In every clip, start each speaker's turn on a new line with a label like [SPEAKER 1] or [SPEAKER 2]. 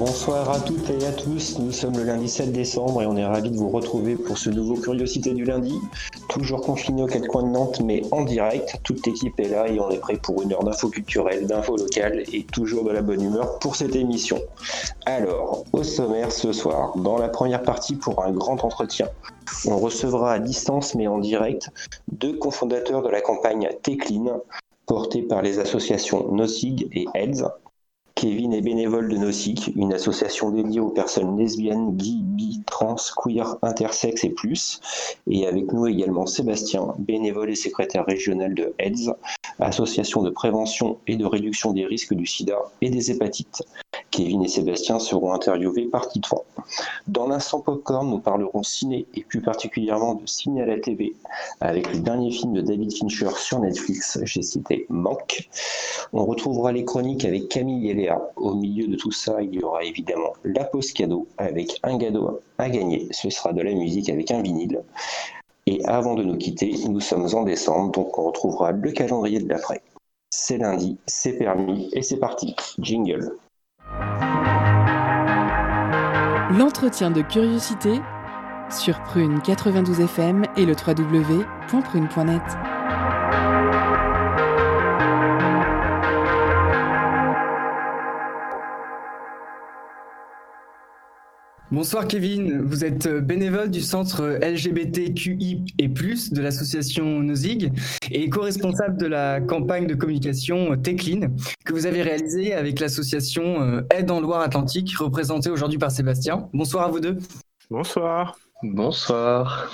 [SPEAKER 1] Bonsoir à toutes et à tous, nous sommes le lundi 7 décembre et on est ravis de vous retrouver pour ce nouveau Curiosité du lundi. Toujours confiné aux quatre coins de Nantes mais en direct, toute l'équipe est là et on est prêt pour une heure d'infos culturelles, d'infos locales et toujours de la bonne humeur pour cette émission. Alors, au sommaire ce soir, dans la première partie pour un grand entretien, on recevra à distance mais en direct deux cofondateurs de la campagne Tecline portée par les associations NOSIG et ELS Kevin est bénévole de NOSIC, une association dédiée aux personnes lesbiennes, gays, bi, trans, queer, intersexes et plus. Et avec nous également Sébastien, bénévole et secrétaire régional de AIDS, association de prévention et de réduction des risques du sida et des hépatites. Kevin et Sébastien seront interviewés par Titouan. Dans l'instant popcorn, nous parlerons ciné et plus particulièrement de ciné à la TV avec le dernier film de David Fincher sur Netflix, j'ai cité Manque. On retrouvera les chroniques avec Camille et Léa. Au milieu de tout ça, il y aura évidemment la pause cadeau avec un cadeau à gagner. Ce sera de la musique avec un vinyle. Et avant de nous quitter, nous sommes en décembre, donc on retrouvera le calendrier de l'après. C'est lundi, c'est permis et c'est parti. Jingle.
[SPEAKER 2] L'entretien de curiosité sur Prune 92 FM et le www.prune.net.
[SPEAKER 3] Bonsoir Kevin, vous êtes bénévole du centre LGBTQI et plus de l'association Nozig et co-responsable de la campagne de communication Techline que vous avez réalisée avec l'association euh, Aide en Loire-Atlantique représentée aujourd'hui par Sébastien. Bonsoir à vous deux.
[SPEAKER 4] Bonsoir.
[SPEAKER 1] Bonsoir.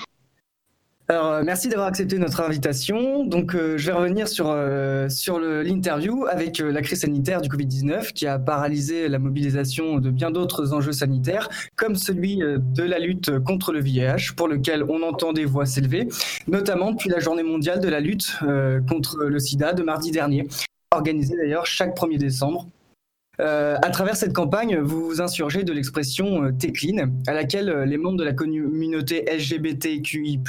[SPEAKER 3] Alors, euh, merci d'avoir accepté notre invitation. Donc, euh, je vais revenir sur, euh, sur l'interview avec la crise sanitaire du Covid-19 qui a paralysé la mobilisation de bien d'autres enjeux sanitaires, comme celui de la lutte contre le VIH, pour lequel on entend des voix s'élever, notamment depuis la journée mondiale de la lutte contre le sida de mardi dernier, organisée d'ailleurs chaque 1er décembre euh, à travers cette campagne, vous vous insurgez de l'expression euh, Técline, à laquelle euh, les membres de la communauté LGBTQI+,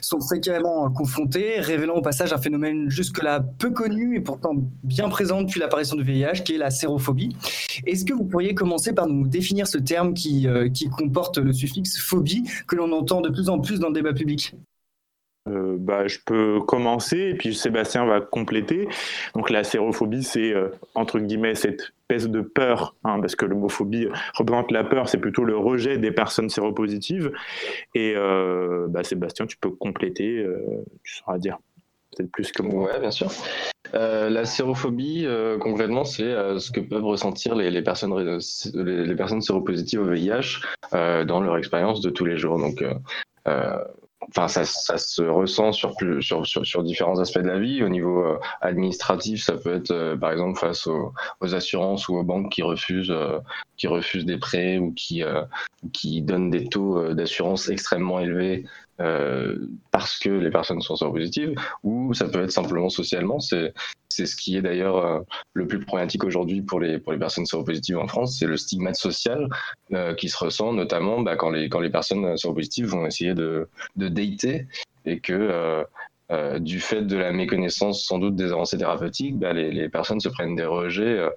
[SPEAKER 3] sont fréquemment confrontés, révélant au passage un phénomène jusque-là peu connu et pourtant bien présent depuis l'apparition du VIH, qui est la sérophobie. Est-ce que vous pourriez commencer par nous définir ce terme qui, qui comporte le suffixe phobie, que l'on entend de plus en plus dans le débat public?
[SPEAKER 4] Bah, je peux commencer et puis Sébastien va compléter. Donc la sérophobie, c'est entre guillemets cette de peur, hein, parce que l'homophobie représente la peur, c'est plutôt le rejet des personnes séropositives. Et euh, bah, Sébastien, tu peux compléter, euh, tu sauras dire peut-être plus que moi.
[SPEAKER 5] Oui, bien sûr. Euh, la sérophobie, concrètement, c'est ce que peuvent ressentir les, personnes, les, personnes séropositives au VIH dans leur expérience de tous les jours. Donc, enfin ça, ça, se ressent sur, sur, sur, sur, différents aspects de la vie. Au niveau euh, administratif, ça peut être euh, par exemple face aux, aux, assurances ou aux banques qui refusent, euh, qui refusent des prêts ou qui, qui donnent des taux d'assurance extrêmement élevés euh, parce que les personnes sont séropositives, ou ça peut être simplement socialement. C'est ce qui est d'ailleurs euh, le plus problématique aujourd'hui pour les pour les personnes séropositives en France, c'est le stigmate social euh, qui se ressent notamment bah, quand les quand les personnes séropositives vont essayer de de dater et que du fait de la méconnaissance sans doute des avancées thérapeutiques, bah, les, les, personnes se prennent des rejets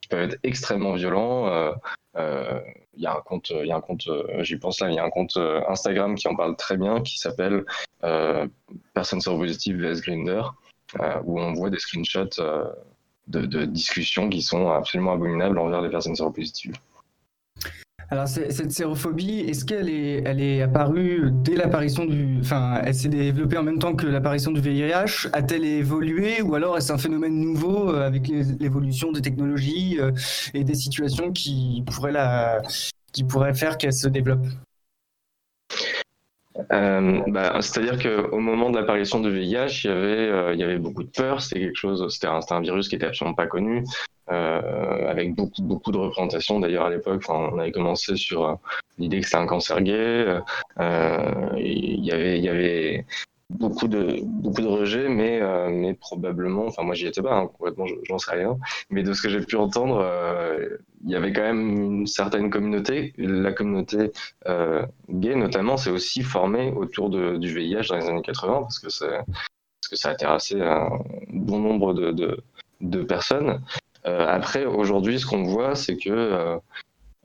[SPEAKER 5] qui peuvent être extrêmement violents. Euh, il y a un compte, il y a un compte, euh, j'y pense là, il y a un compte euh, Instagram qui en parle très bien, qui s'appelle euh, Personne séropositive vs Grinder, où on voit des screenshots de, de, discussions qui sont absolument abominables envers les personnes séropositives.
[SPEAKER 3] Alors cette sérophobie, est-ce qu'elle est, apparue dès l'apparition du, enfin, elle s'est développée en même temps que l'apparition du VIH A-t-elle évolué ou alors est-ce un phénomène nouveau avec l'évolution des technologies et des situations qui pourraient la, qui pourraient faire qu'elle se développe?
[SPEAKER 5] Euh, bah, C'est-à-dire qu'au moment de l'apparition du VIH, il y avait, euh, il y avait beaucoup de peur. C'était quelque chose, c'était un, virus qui était absolument pas connu. avec beaucoup beaucoup de représentations. D'ailleurs à l'époque, on avait commencé sur l'idée que c'était un cancer gay. Il y avait il y avait beaucoup de beaucoup de rejets, mais euh, mais probablement, enfin moi j'y étais pas, hein, complètement, j'en sais rien. Mais de ce que j'ai pu entendre, euh, il y avait quand même une certaine communauté. La communauté euh, gay, notamment, s'est aussi formée autour de, du VIH dans les années 80 parce que c'est parce que ça a terrassé un bon nombre de de, de personnes. après, aujourd'hui, ce qu'on voit, c'est que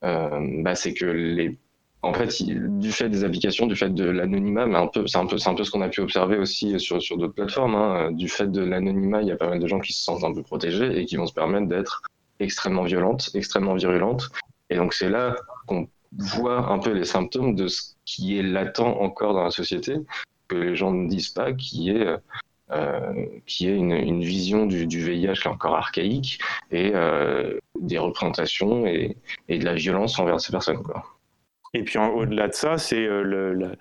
[SPEAKER 5] bah, c'est que les en fait, du fait des applications, du fait de l'anonymat, mais c'est un peu, ce qu'on a pu observer aussi sur, d'autres plateformes. Hein. Du fait de l'anonymat, il y a pas mal de gens qui se sentent un peu protégés et qui vont se permettre d'être extrêmement violentes, extrêmement virulentes. Et donc c'est là qu'on voit un peu les symptômes de ce qui est latent encore dans la société, que les gens ne disent pas, qui est euh, une, vision du, du, VIH qui est encore archaïque et euh, des représentations et, de la violence envers ces personnes.
[SPEAKER 4] Et puis au-delà de ça, c'est euh, le,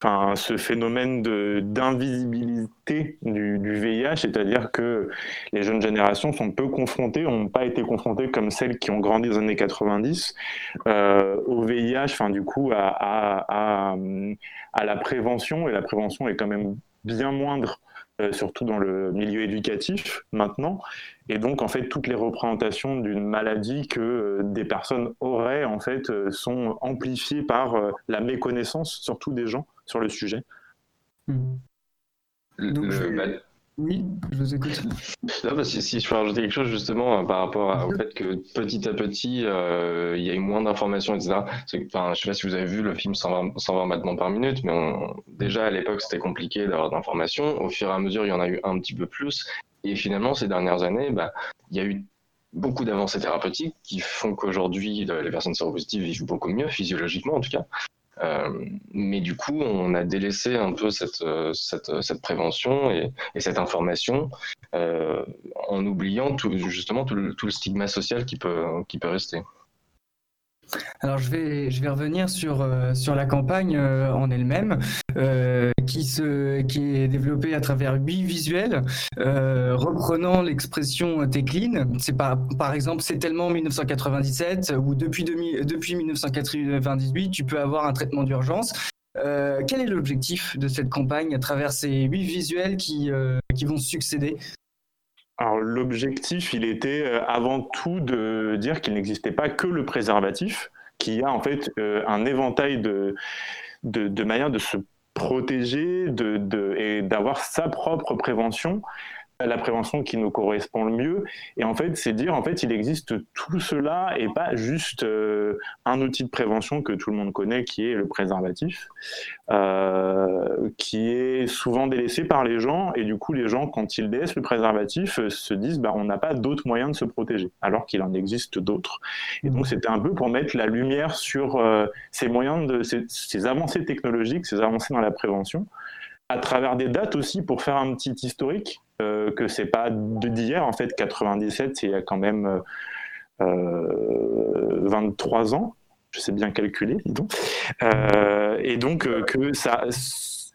[SPEAKER 4] enfin, ce phénomène d'invisibilité du, VIH, c'est-à-dire que les jeunes générations sont peu confrontées, n'ont pas été confrontées comme celles qui ont grandi dans les années 90 euh, au VIH, enfin du coup à, à, à, la prévention, et la prévention est quand même bien moindre euh, surtout dans le milieu éducatif maintenant. Et donc, en fait, toutes les représentations d'une maladie que euh, des personnes auraient, en fait, euh, sont amplifiées par la méconnaissance, surtout des gens, sur le sujet.
[SPEAKER 3] Mmh. Oui, je vous écoute.
[SPEAKER 5] si, je peux rajouter quelque chose justement euh, par rapport au fait que petit à petit, euh, il y a eu moins d'informations, etc. Enfin, je sais pas si vous avez vu le film 120, 120 battements par minute, mais déjà à l'époque c'était compliqué d'avoir d'informations. Au fur et à mesure, il y en a eu un petit peu plus. Et finalement, ces dernières années, bah, il y a eu beaucoup d'avancées thérapeutiques qui font qu'aujourd'hui, les personnes séropositives vivent beaucoup mieux, physiologiquement en tout cas. Euh, mais du coup, on a délaissé un peu cette, prévention et, et, cette information euh, en oubliant justement tout le, tout stigma social qui peut, rester.
[SPEAKER 3] Alors je vais, revenir sur, euh, sur la campagne en elle-même, euh, qui, se, qui est développée à travers huit visuels, reprenant l'expression Techline. C'est par, par exemple, c'est tellement 1997 ou depuis, depuis 1998, tu peux avoir un traitement d'urgence. quel est l'objectif de cette campagne à travers ces huit visuels qui, qui vont succéder?
[SPEAKER 4] Alors l'objectif, il était euh, avant tout de dire qu'il n'existait pas que le préservatif, qu'il y a en fait euh, un éventail de, de, de manières de se protéger de, de, et d'avoir sa propre prévention la prévention qui nous correspond le mieux. Et en fait, c'est dire, en fait, il existe tout cela et pas juste euh, un outil de prévention que tout le monde connaît, qui est le préservatif, euh, qui est souvent délaissé par les gens. Et du coup, les gens, quand ils délaissent le préservatif, euh, se disent, bah, on n'a pas d'autres moyens de se protéger, alors qu'il en existe d'autres. Et donc, c'était un peu pour mettre la lumière sur ces moyens de ces, ces avancées technologiques, ces avancées dans la prévention à travers des dates aussi pour faire un petit historique euh, que c'est pas d'hier en fait 97 c'est il y a quand même euh, 23 ans je sais bien calculer dis donc euh, et donc euh, que ça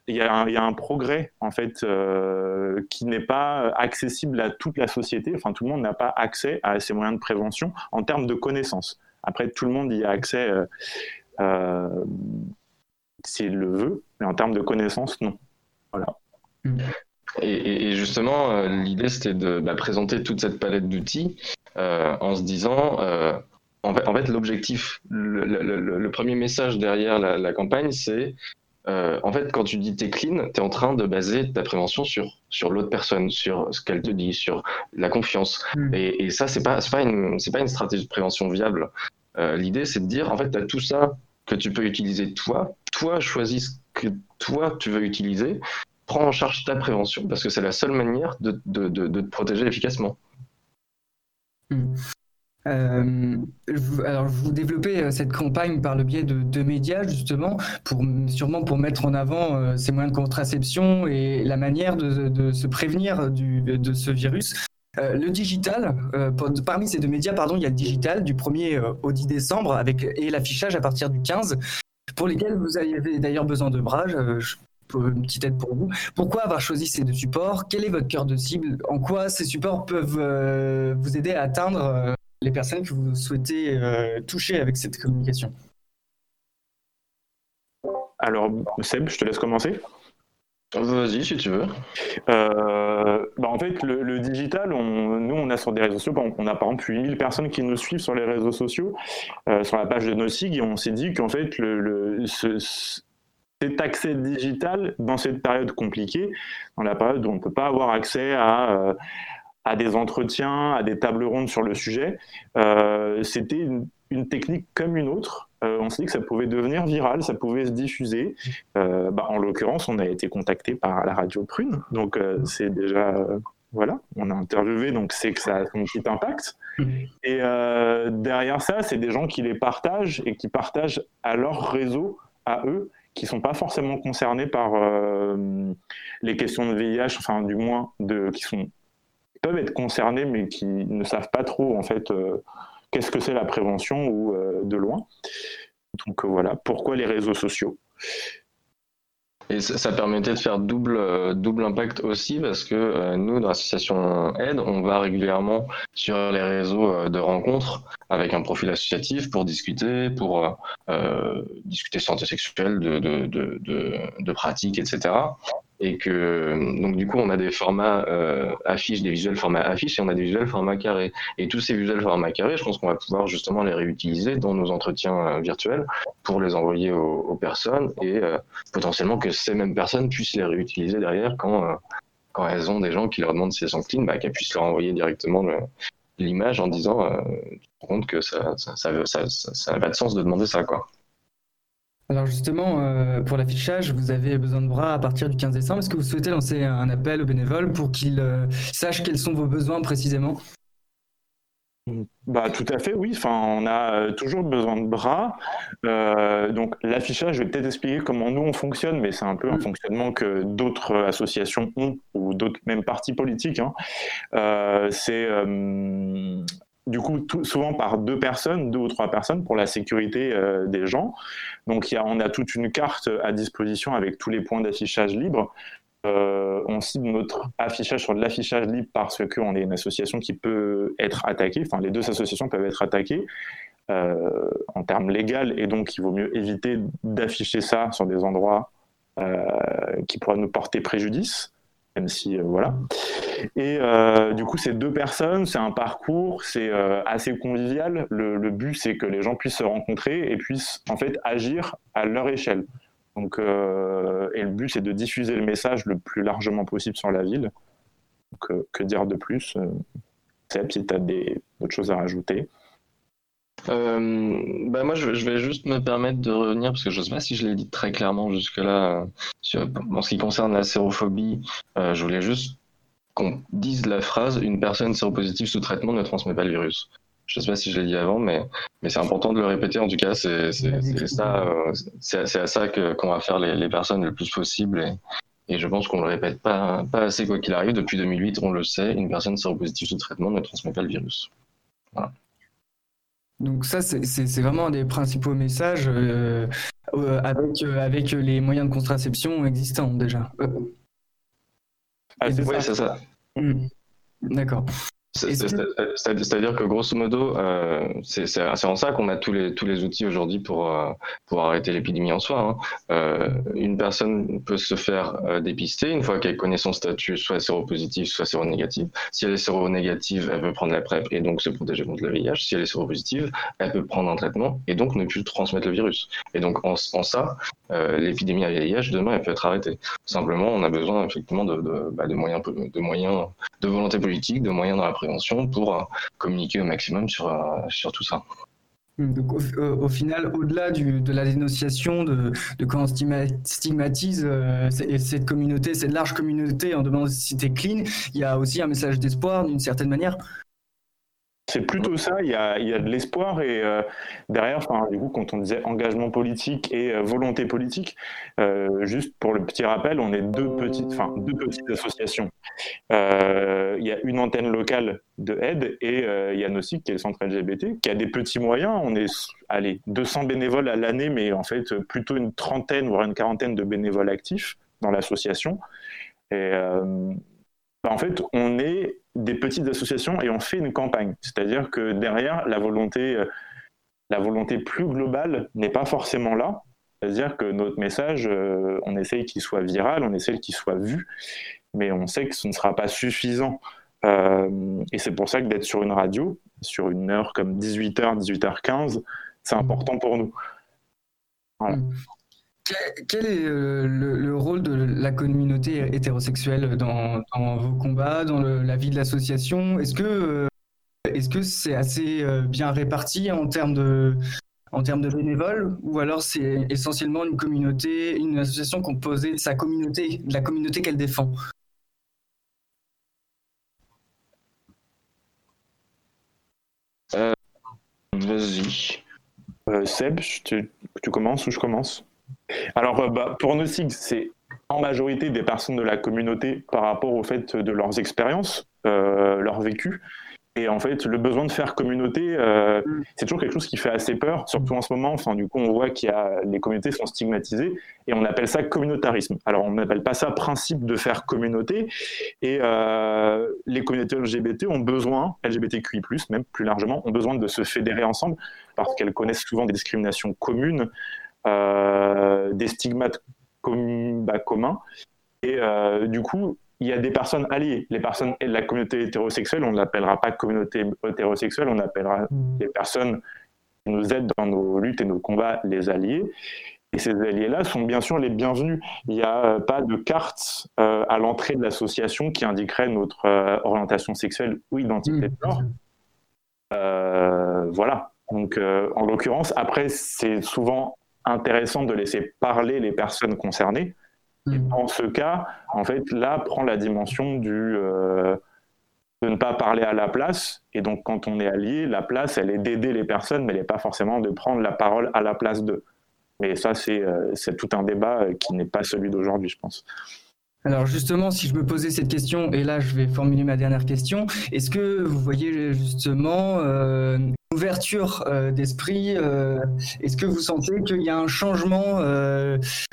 [SPEAKER 4] il y, y, a un progrès en fait euh, qui n'est pas accessible à toute la société. Enfin, tout le monde n'a pas accès à ces moyens de prévention en termes de connaissances. Après, tout le monde y a accès euh, s'il le veut, mais en termes de connaissances, non. Voilà.
[SPEAKER 5] Mm. Et, et, justement, euh, l'idée, c'était de bah, présenter toute cette palette d'outils euh, en se disant, euh, en fait, en fait l'objectif, le, le, le, premier message derrière la, la campagne, c'est, euh, en fait, quand tu dis t'es clean, tu es en train de baser ta prévention sur, sur l'autre personne, sur ce qu'elle te dit, sur la confiance. Mm. Et, et, ça, c'est pas, pas, une, pas une stratégie de prévention viable. Euh, l'idée, c'est de dire, en fait, tu as tout ça que tu peux utiliser toi. Toi, choisis ce que toi, tu veux utiliser prends en charge ta prévention parce que c'est la seule manière de, de, de, te protéger efficacement.
[SPEAKER 3] Mmh. Euh, alors, vous développez euh, cette campagne par le biais de, de, médias, justement, pour, sûrement pour mettre en avant euh, ces moyens de contraception et la manière de, de se prévenir du, de ce virus. Le digital, parmi ces deux médias, pardon, il y a le digital du 1er au 10 décembre avec, et l'affichage à partir du 15, pour lesquels vous avez d'ailleurs besoin de bras. Je, une petite aide pour vous. Pourquoi avoir choisi ces deux supports? Quel est votre cœur de cible? En quoi ces supports peuvent euh, vous aider à atteindre euh, les personnes que vous souhaitez euh, toucher avec cette communication?
[SPEAKER 4] Alors, Seb, je te laisse commencer.
[SPEAKER 5] Vas-y, si tu veux.
[SPEAKER 4] Bah en fait, le, digital, nous, on a sur des réseaux sociaux, on a par exemple 8000 personnes qui nous suivent sur les réseaux sociaux, sur la page de NoSig, et on s'est dit qu'en fait, cet accès digital dans cette période compliquée, dans la période où on ne peut pas avoir accès à, euh, à des entretiens, à des tables rondes sur le sujet, euh, c'était une, technique comme une autre. Euh, on s'est dit que ça pouvait devenir viral, ça pouvait se diffuser. Bah, en l'occurrence, on a été contacté par la radio Prune, donc c'est déjà voilà, on a interviewé, donc c'est que ça a un petit impact. Et derrière ça, c'est des gens qui les partagent et qui partagent à leur réseau, à eux, qui sont pas forcément concernés par euh, les questions de VIH, enfin du moins de, qui sont peuvent être concernés mais qui ne savent pas trop en fait euh, qu'est-ce que c'est la prévention ou euh, de loin? Donc voilà, pourquoi les réseaux sociaux?
[SPEAKER 5] Et ça, permettait de faire double, euh, impact aussi parce que euh, nous, dans l'association Aide, on va régulièrement sur les réseaux euh, de rencontres avec un profil associatif pour discuter, pour euh, discuter santé sexuelle, de, de, de pratiques, etc et que donc du coup on a des formats euh, affiches, des visuels formats affiches et on a des visuels formats carrés. Et tous ces visuels formats carrés, je pense qu'on va pouvoir justement les réutiliser dans nos entretiens euh, virtuels pour les envoyer aux, personnes et euh, potentiellement que ces mêmes personnes puissent les réutiliser derrière quand euh, quand elles ont des gens qui leur demandent si elles sont clean, bah, qu'elles puissent leur envoyer directement l'image en disant tu te rends compte que ça ça, ça, ça, ça n'a pas de sens de demander ça quoi.
[SPEAKER 3] Alors justement, euh, pour l'affichage, vous avez besoin de bras à partir du 15 décembre. Est-ce que vous souhaitez lancer un appel aux bénévoles pour qu'ils euh, sachent quels sont vos besoins précisément?
[SPEAKER 4] Bah, tout à fait, oui. Enfin, on a euh, toujours besoin de bras. donc, l'affichage, je vais peut-être expliquer comment nous on fonctionne, mais c'est un peu un mm. fonctionnement que d'autres associations ont ou d'autres même partis politiques. Hein. c'est du coup souvent par deux personnes, deux ou trois personnes pour la sécurité euh, des gens. Donc on a toute une carte à disposition avec tous les points d'affichage libre. Euh, on cible notre affichage sur de l'affichage libre parce qu'on est une association qui peut être attaquée, enfin les deux associations peuvent être attaquées euh, en termes légaux et donc il vaut mieux éviter d'afficher ça sur des endroits qui pourraient nous porter préjudice même si euh, voilà. Et euh, du coup, c'est deux personnes, c'est un parcours, c'est euh, assez convivial. Le, but, c'est que les gens puissent se rencontrer et puissent en fait agir à leur échelle. Donc, et le but, c'est de diffuser le message le plus largement possible sur la ville. Que dire de plus? Seb, si tu as d'autres choses à rajouter
[SPEAKER 5] euh, bah moi, je, vais juste me permettre de revenir, parce que je ne sais pas si je l'ai dit très clairement jusque-là, euh, en ce qui concerne la sérophobie, euh, je voulais juste qu'on dise la phrase « une personne séropositive sous traitement ne transmet pas le virus ». Je ne sais pas si je l'ai dit avant, mais, mais c'est important de le répéter. En tout cas, c'est ça, c'est à ça qu'on va faire les, les, personnes le plus possible. Et, et je pense qu'on le répète pas, pas assez quoi qu'il arrive. Depuis 2008, on le sait, une personne séropositive sous traitement ne transmet pas le virus. Voilà.
[SPEAKER 3] Donc ça, c'est vraiment un des principaux messages euh, euh, avec, euh, avec les moyens de contraception existants déjà.
[SPEAKER 5] Ah, c'est ça.
[SPEAKER 3] Hmm. D'accord.
[SPEAKER 5] C'est-à-dire que grosso modo, euh, c'est en ça qu'on a tous les, tous les outils aujourd'hui pour, euh, pour arrêter l'épidémie en soi. Hein. Euh, une personne peut se faire euh, dépister une fois qu'elle connaît son statut, soit séropositif, soit séronégatif. Si elle est séronégative, elle peut prendre la PrEP et donc se protéger contre le VIH. Si elle est séropositive, elle peut prendre un traitement et donc ne plus transmettre le virus. Et donc en, en ça, l'épidémie à VIH, demain, elle peut être arrêtée. Simplement, on a besoin effectivement de, de, bah, de, moyens, de moyens de volonté politique, de moyens dans la pour euh, communiquer au maximum sur, euh, sur tout ça.
[SPEAKER 3] Donc, au, final, au-delà de la dénonciation, de, de quand on stigmatise cette communauté, cette large communauté en demandant si c'était clean, il y a aussi un message d'espoir d'une certaine manière.
[SPEAKER 4] C'est plutôt ça, il y a, il y a de l'espoir et euh, derrière, enfin, du coup, quand on disait engagement politique et euh, volonté politique, euh, juste pour le petit rappel, on est deux petites, enfin, deux petites associations. il y a une antenne locale de aide et il y a NOSIC, qui est le centre LGBT, qui a des petits moyens. On est, allez, 200 bénévoles à l'année, mais en fait, plutôt une trentaine, voire une quarantaine de bénévoles actifs dans l'association. Et bah, en fait, on est des petites associations et on fait une campagne. C'est-à-dire que derrière, la volonté, la volonté plus globale n'est pas forcément là. C'est-à-dire que notre message, on essaye qu'il soit viral, on essaye qu'il soit vu, mais on sait que ce ne sera pas suffisant. et c'est pour ça que d'être sur une radio, sur une heure comme 18h, 18h15, c'est important pour nous.
[SPEAKER 3] Mmh. Quel, est euh, le, rôle de la communauté hétérosexuelle dans, vos combats, dans la vie de l'association? Est-ce que euh, est-ce que c'est assez euh, bien réparti en termes de en termes de bénévoles? Ou alors c'est essentiellement une communauté, une association composée de sa communauté, de la communauté qu'elle défend?
[SPEAKER 4] Vas-y. Euh, Seb, tu, commences ou je commence? Alors, euh, bah, pour nos SIG, c'est en majorité des personnes de la communauté par rapport au fait de leurs expériences, euh, leur vécu. Et en fait, le besoin de faire communauté, euh, c'est toujours quelque chose qui fait assez peur, surtout en ce moment. Enfin, du coup, on voit qu'il y a les communautés sont stigmatisées et on appelle ça communautarisme. Alors, on n'appelle pas ça principe de faire communauté. Et les communautés LGBT ont besoin, LGBTQI+, même plus largement, ont besoin de se fédérer ensemble parce qu'elles connaissent souvent des discriminations communes, des stigmates bah, communs. Et du coup, il y a des personnes alliées. Les personnes de la communauté hétérosexuelle, on ne l'appellera pas communauté hétérosexuelle, on appellera mm. les personnes qui nous aident dans nos luttes et nos combats les alliés. Et ces alliés-là sont bien sûr les bienvenus. Il n'y a euh, pas de carte euh, à l'entrée de l'association qui indiquerait notre euh, orientation sexuelle ou identité de mm. genre. voilà. Donc, en l'occurrence, après, c'est souvent intéressant de laisser parler les personnes concernées et mm. dans ce cas, en fait, là prend la dimension du euh, de ne pas parler à la place. Et donc, quand on est allié, la place, elle est d'aider les personnes, mais elle n'est pas forcément de prendre la parole à la place d'eux. Mais ça, c'est euh, tout un débat euh, qui n'est pas celui d'aujourd'hui, je pense.
[SPEAKER 3] Alors justement, si je me posais cette question, et là je vais formuler ma dernière question, est-ce que vous voyez justement euh, ouverture euh, d'esprit euh, Est-ce que vous sentez qu'il y a un changement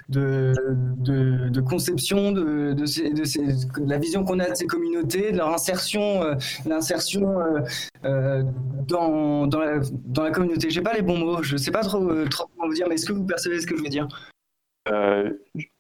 [SPEAKER 3] de, de, conception de, de, la vision qu'on a de ces communautés, de leur insertion, l'insertion dans, dans, la, communauté? Je n'ai pas les bons mots, je ne sais pas trop, trop comment vous dire, mais est-ce que vous percevez ce que je veux dire?
[SPEAKER 4] Euh,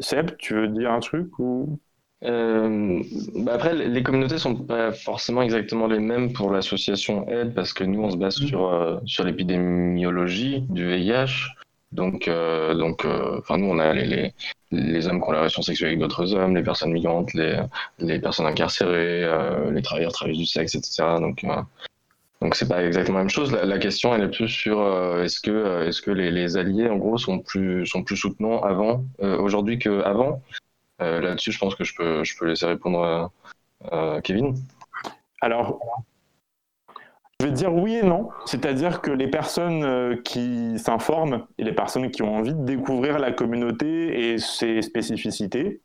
[SPEAKER 4] Seb, tu veux dire un truc ou?
[SPEAKER 5] Euh, bah après, les communautés sont pas forcément exactement les mêmes pour l'association Aide parce que nous, on se base mm. sur, euh, sur l'épidémiologie du VIH. Donc, donc enfin, nous, on a les, les, les, hommes qui ont la relation sexuelle avec d'autres hommes, les personnes migrantes, les, les personnes incarcérées, les travailleurs, travailleuses du sexe, etc. Donc, donc c'est pas exactement la même chose. La, question elle est plus sur euh, est-ce que euh, est-ce que les, alliés en gros sont plus sont plus soutenants avant euh, aujourd'hui qu'avant? Là-dessus, je pense que je peux je peux laisser répondre à, Kevin.
[SPEAKER 4] Alors. Je vais dire oui et non, c'est-à-dire que les personnes qui s'informent et les personnes qui ont envie de découvrir la communauté et ses spécificités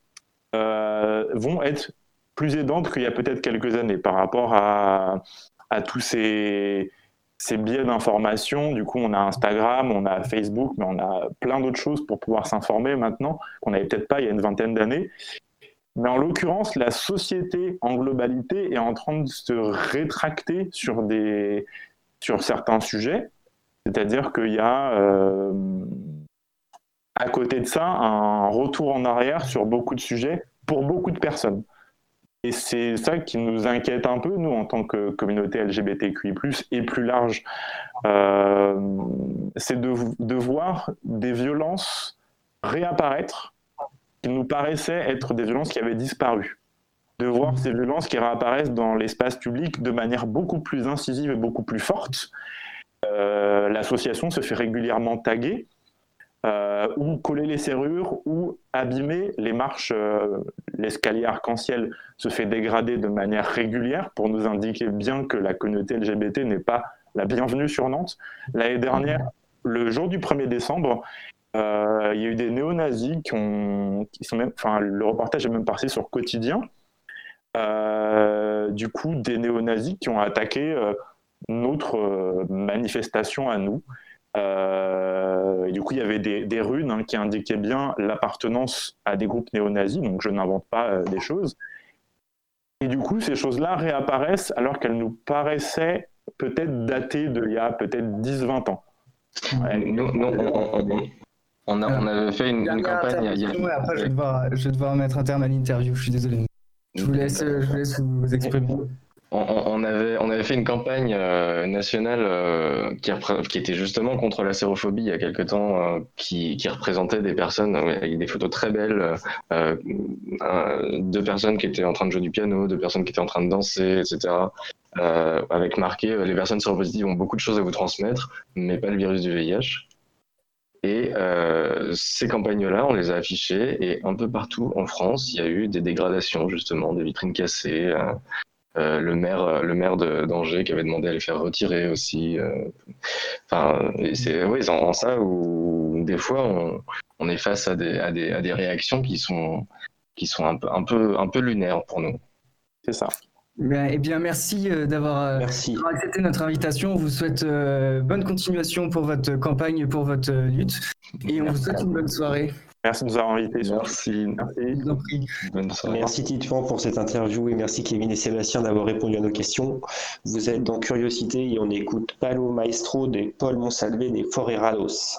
[SPEAKER 4] vont être plus aidantes qu'il y a peut-être quelques années par rapport à, à tous ces, ces biais d'information. Du coup, on a Instagram, on a Facebook, mais on a plein d'autres choses pour pouvoir s'informer maintenant qu'on n'avait peut-être pas il y a une vingtaine d'années. Mais en l'occurrence, la société en globalité est en train de se rétracter sur, des, sur certains sujets. C'est-à-dire qu'il y a, euh, à côté de ça, un retour en arrière sur beaucoup de sujets pour beaucoup de personnes. Et c'est ça qui nous inquiète un peu, nous, en tant que communauté LGBTQI, et plus large. Euh, c'est de, voir des violences réapparaître qui nous paraissaient être des violences qui avaient disparu. De voir ces violences qui réapparaissent dans l'espace public de manière beaucoup plus incisive et beaucoup plus forte. Euh, l'association se fait régulièrement taguer euh, ou coller les serrures, ou abîmer les marches. Euh, l'escalier arc-en-ciel se fait dégrader de manière régulière pour nous indiquer bien que la communauté LGBT n'est pas la bienvenue sur Nantes. L'année dernière, le jour du 1er décembre, euh, il y a eu des néo-nazis qui ont, qui sont même, enfin, le reportage est même passé sur Quotidien. du coup, des néo-nazis qui ont attaqué notre manifestation à nous et du coup, il y avait des, runes hein, qui indiquaient bien l'appartenance à des groupes néo-nazis, donc je n'invente pas des choses. Et du coup, ces choses-là réapparaissent alors qu'elles nous paraissaient peut-être datées d'il y a peut-être 10-20 ans.
[SPEAKER 5] on, avait fait une, campagne.
[SPEAKER 3] Il y a... après, je vais, devoir, mettre un terme à l'interview, je suis désolé. Je vous laisse, je vous, laisse vous exprimer
[SPEAKER 5] on, avait, on avait fait une campagne euh, nationale euh, qui, qui, était justement contre la sérophobie il y a quelque temps, euh, qui, qui, représentait des personnes avec des photos très belles, deux personnes qui étaient en train de jouer du piano, deux personnes qui étaient en train de danser, etc. avec marqué les personnes séropositives ont beaucoup de choses à vous transmettre, mais pas le virus du VIH. Et ces campagnes-là, on les a affichées et un peu partout en France, il y a eu des dégradations justement, des vitrines cassées, euh, le maire, euh, le maire d'Angers qui avait demandé à les faire retirer aussi. Euh. Enfin, c'est oui, en, ça où des fois on, est face à des, à des, à des, réactions qui sont, qui sont un, peu, un, peu, un peu lunaires pour nous.
[SPEAKER 4] C'est ça.
[SPEAKER 3] Eh bien, merci d'avoir accepté notre invitation. On vous souhaite bonne continuation pour votre campagne, pour votre lutte. Et on vous souhaite une bonne soirée.
[SPEAKER 4] Merci de nous avoir invités.
[SPEAKER 5] Merci.
[SPEAKER 1] Merci. Merci Titouan pour cette interview et merci Kevin et Sébastien d'avoir répondu à nos questions. Vous êtes dans Curiosité et on écoute Palo Maestro de Paul Monsalvé des Forerados.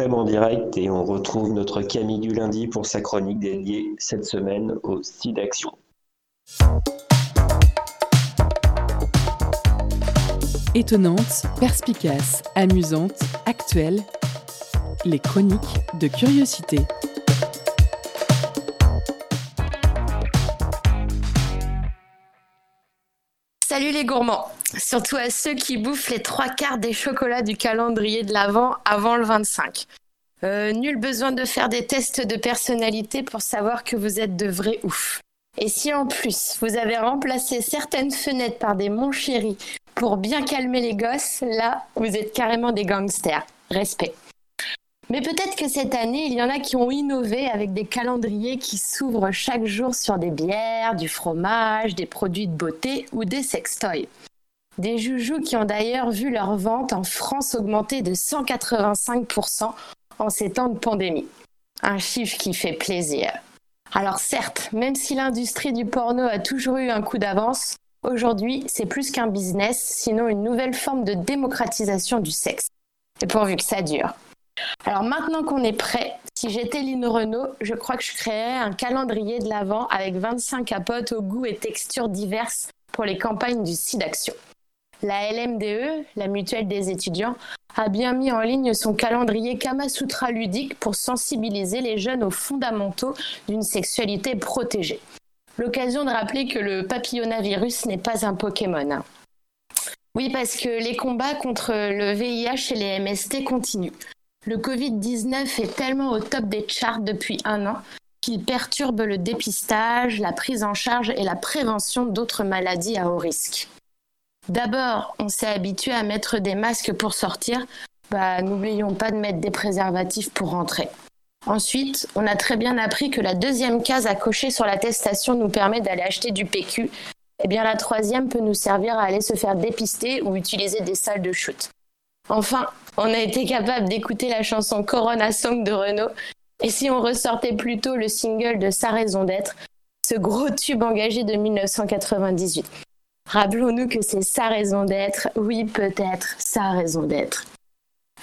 [SPEAKER 1] FM en direct et on retrouve notre Camille du lundi pour sa chronique dédiée cette semaine au SIDAction.
[SPEAKER 2] Étonnante, perspicace, amusante, actuelle, les chroniques de curiosité.
[SPEAKER 6] Salut les gourmands, surtout à ceux qui bouffent les trois quarts des chocolats du calendrier de l'Avent avant le 25. Euh, nul besoin de faire des tests de personnalité pour savoir que vous êtes de vrais ouf. Et si en plus vous avez remplacé certaines fenêtres par des mon chéri pour bien calmer les gosses, là vous êtes carrément des gangsters. Respect. Mais peut-être que cette année, il y en a qui ont innové avec des calendriers qui s'ouvrent chaque jour sur des bières, du fromage, des produits de beauté ou des sextoys. Des joujoux qui ont d'ailleurs vu leur vente en France augmenter de 185% en ces temps de pandémie. Un chiffre qui fait plaisir. Alors certes, même si l'industrie du porno a toujours eu un coup d'avance, aujourd'hui c'est plus qu'un business, sinon une nouvelle forme de démocratisation du sexe. Et pourvu que ça dure. Alors maintenant qu'on est prêt, si j'étais Lino Renault, je crois que je créerais un calendrier de l'Avent avec 25 capotes aux goûts et textures diverses pour les campagnes du SIDAction. La LMDE, la mutuelle des étudiants, a bien mis en ligne son calendrier Kamasutra ludique pour sensibiliser les jeunes aux fondamentaux d'une sexualité protégée. L'occasion de rappeler que le papillonavirus n'est pas un Pokémon. Oui, parce que les combats contre le VIH et les MST continuent. Le Covid-19 est tellement au top des charts depuis un an qu'il perturbe le dépistage, la prise en charge et la prévention d'autres maladies à haut risque. D'abord, on s'est habitué à mettre des masques pour sortir, bah, n'oublions pas de mettre des préservatifs pour rentrer. Ensuite, on a très bien appris que la deuxième case à cocher sur l'attestation nous permet d'aller acheter du PQ. Eh bien, la troisième peut nous servir à aller se faire dépister ou utiliser des salles de shoot. Enfin, on a été capable d'écouter la chanson Corona Song de Renault. Et si on ressortait plutôt le single de Sa raison d'être, ce gros tube engagé de 1998. Rappelons-nous que c'est sa raison d'être, oui peut-être sa raison d'être.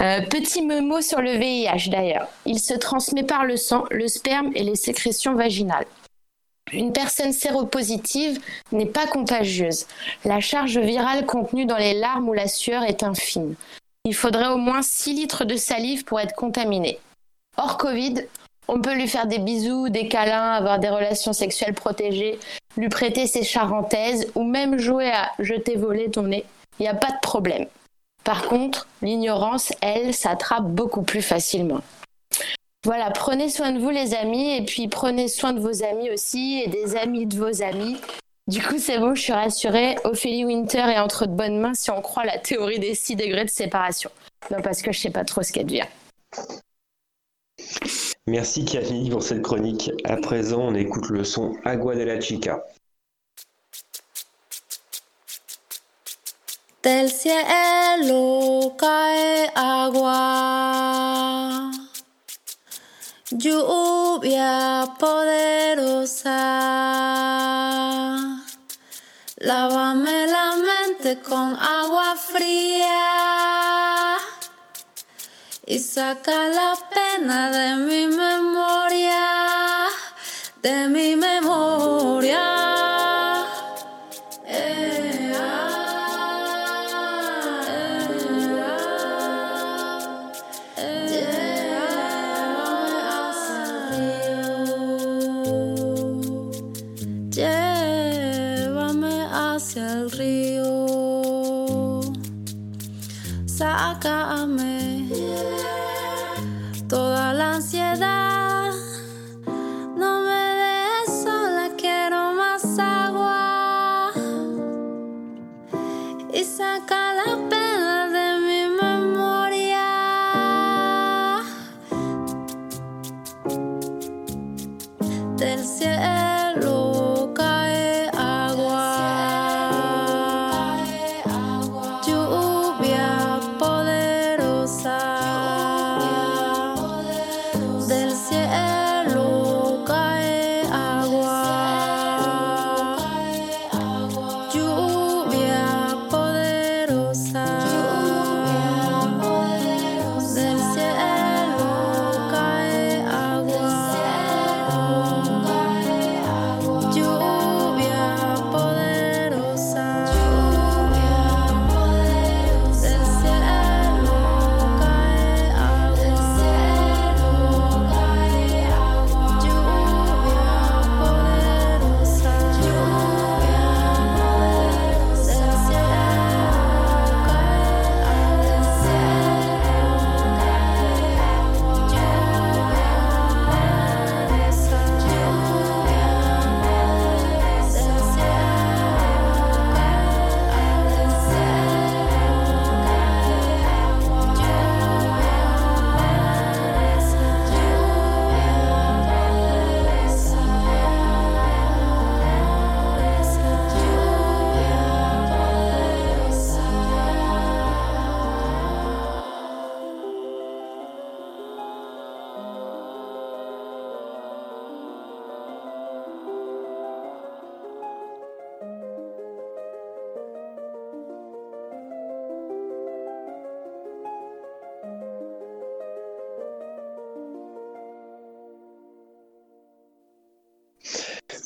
[SPEAKER 6] Euh, petit mot sur le VIH d'ailleurs. Il se transmet par le sang, le sperme et les sécrétions vaginales. Une personne séropositive n'est pas contagieuse. La charge virale contenue dans les larmes ou la sueur est infime. Il faudrait au moins 6 litres de salive pour être contaminé. Hors Covid, on peut lui faire des bisous, des câlins, avoir des relations sexuelles protégées, lui prêter ses charentaises ou même jouer à je t'ai volé ton nez. Il n'y a pas de problème. Par contre, l'ignorance, elle, s'attrape beaucoup plus facilement. Voilà, prenez soin de vous les amis et puis prenez soin de vos amis aussi et des amis de vos amis. Du coup, c'est bon, je suis rassurée. Ophélie Winter est entre de bonnes mains si on croit la théorie des 6 degrés de séparation. Non, parce que je sais pas trop ce qu'elle devient.
[SPEAKER 1] Merci Camille pour cette chronique. À présent, on écoute le son Agua de la Chica.
[SPEAKER 7] Del cielo cae agua, lluvia poderosa. Lávame la mente con agua fría y saca la pena de mi memoria, de mi memoria.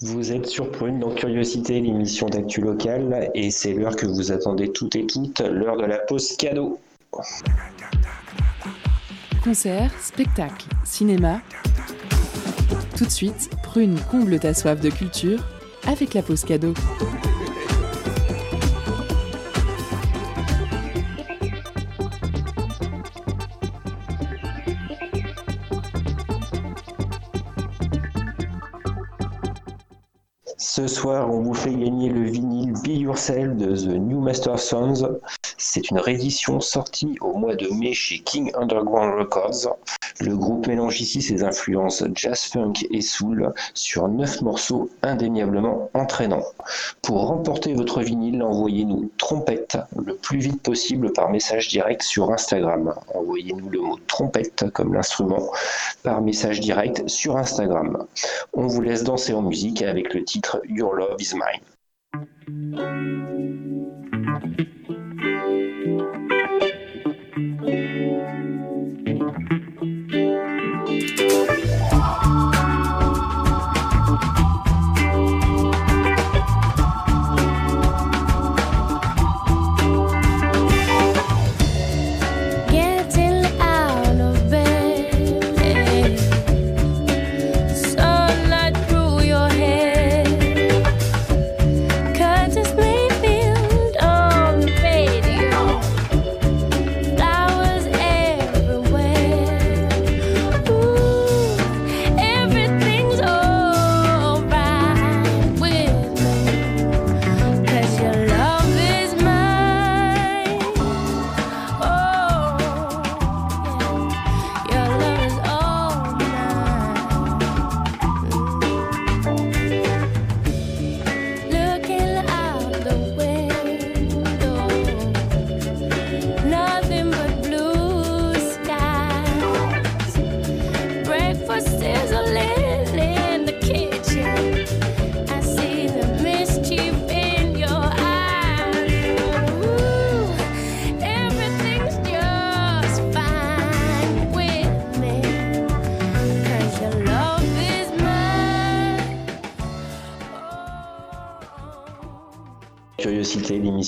[SPEAKER 1] Vous êtes sur Prune dans Curiosité, l'émission d'actu locale, et c'est l'heure que vous attendez toutes et toutes, l'heure de la pause cadeau.
[SPEAKER 2] Concert, spectacle, cinéma. Tout de suite, Prune comble ta soif de culture avec la pause cadeau.
[SPEAKER 1] Ce soir, on vous fait gagner le vinyle Be Yourself de The New Master Sons. C'est une réédition sortie au mois de mai chez King Underground Records. Le groupe mélange ici ses influences jazz funk et soul sur neuf morceaux indéniablement entraînants. Pour remporter votre vinyle, envoyez-nous trompette le plus vite possible par message direct sur Instagram. Envoyez-nous le mot trompette comme l'instrument par message direct sur Instagram. On vous laisse danser en musique avec le titre Your Love Is Mine.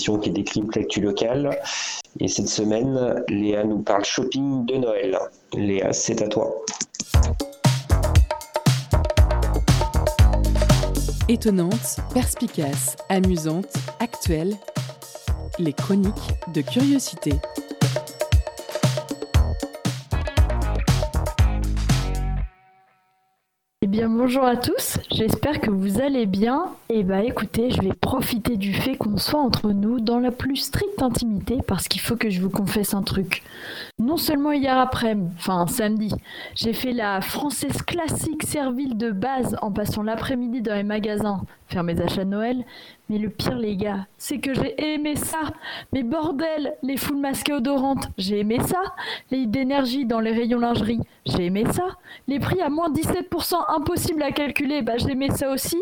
[SPEAKER 1] L'émission qui décrypte l'actu locale. Et cette semaine, Léa nous parle shopping de Noël. Léa, c'est à toi.
[SPEAKER 2] Étonnante, perspicace, amusante, actuelle. Les chroniques de curiosité.
[SPEAKER 8] Bien bonjour à tous, j'espère que vous allez bien. Et bah écoutez, je vais profiter du fait qu'on soit entre nous dans la plus stricte intimité parce qu'il faut que je vous confesse un truc. Non seulement hier après, enfin samedi, j'ai fait la française classique servile de base en passant l'après-midi dans les magasins faire mes achats Noël, mais le pire les gars, c'est que j'ai aimé ça. Mais bordel, les foules masquées odorantes, j'ai aimé ça. Les d'énergie dans les rayons lingerie, j'ai aimé ça. Les prix à moins 17% impossible à calculer, bah j'ai aimé ça aussi.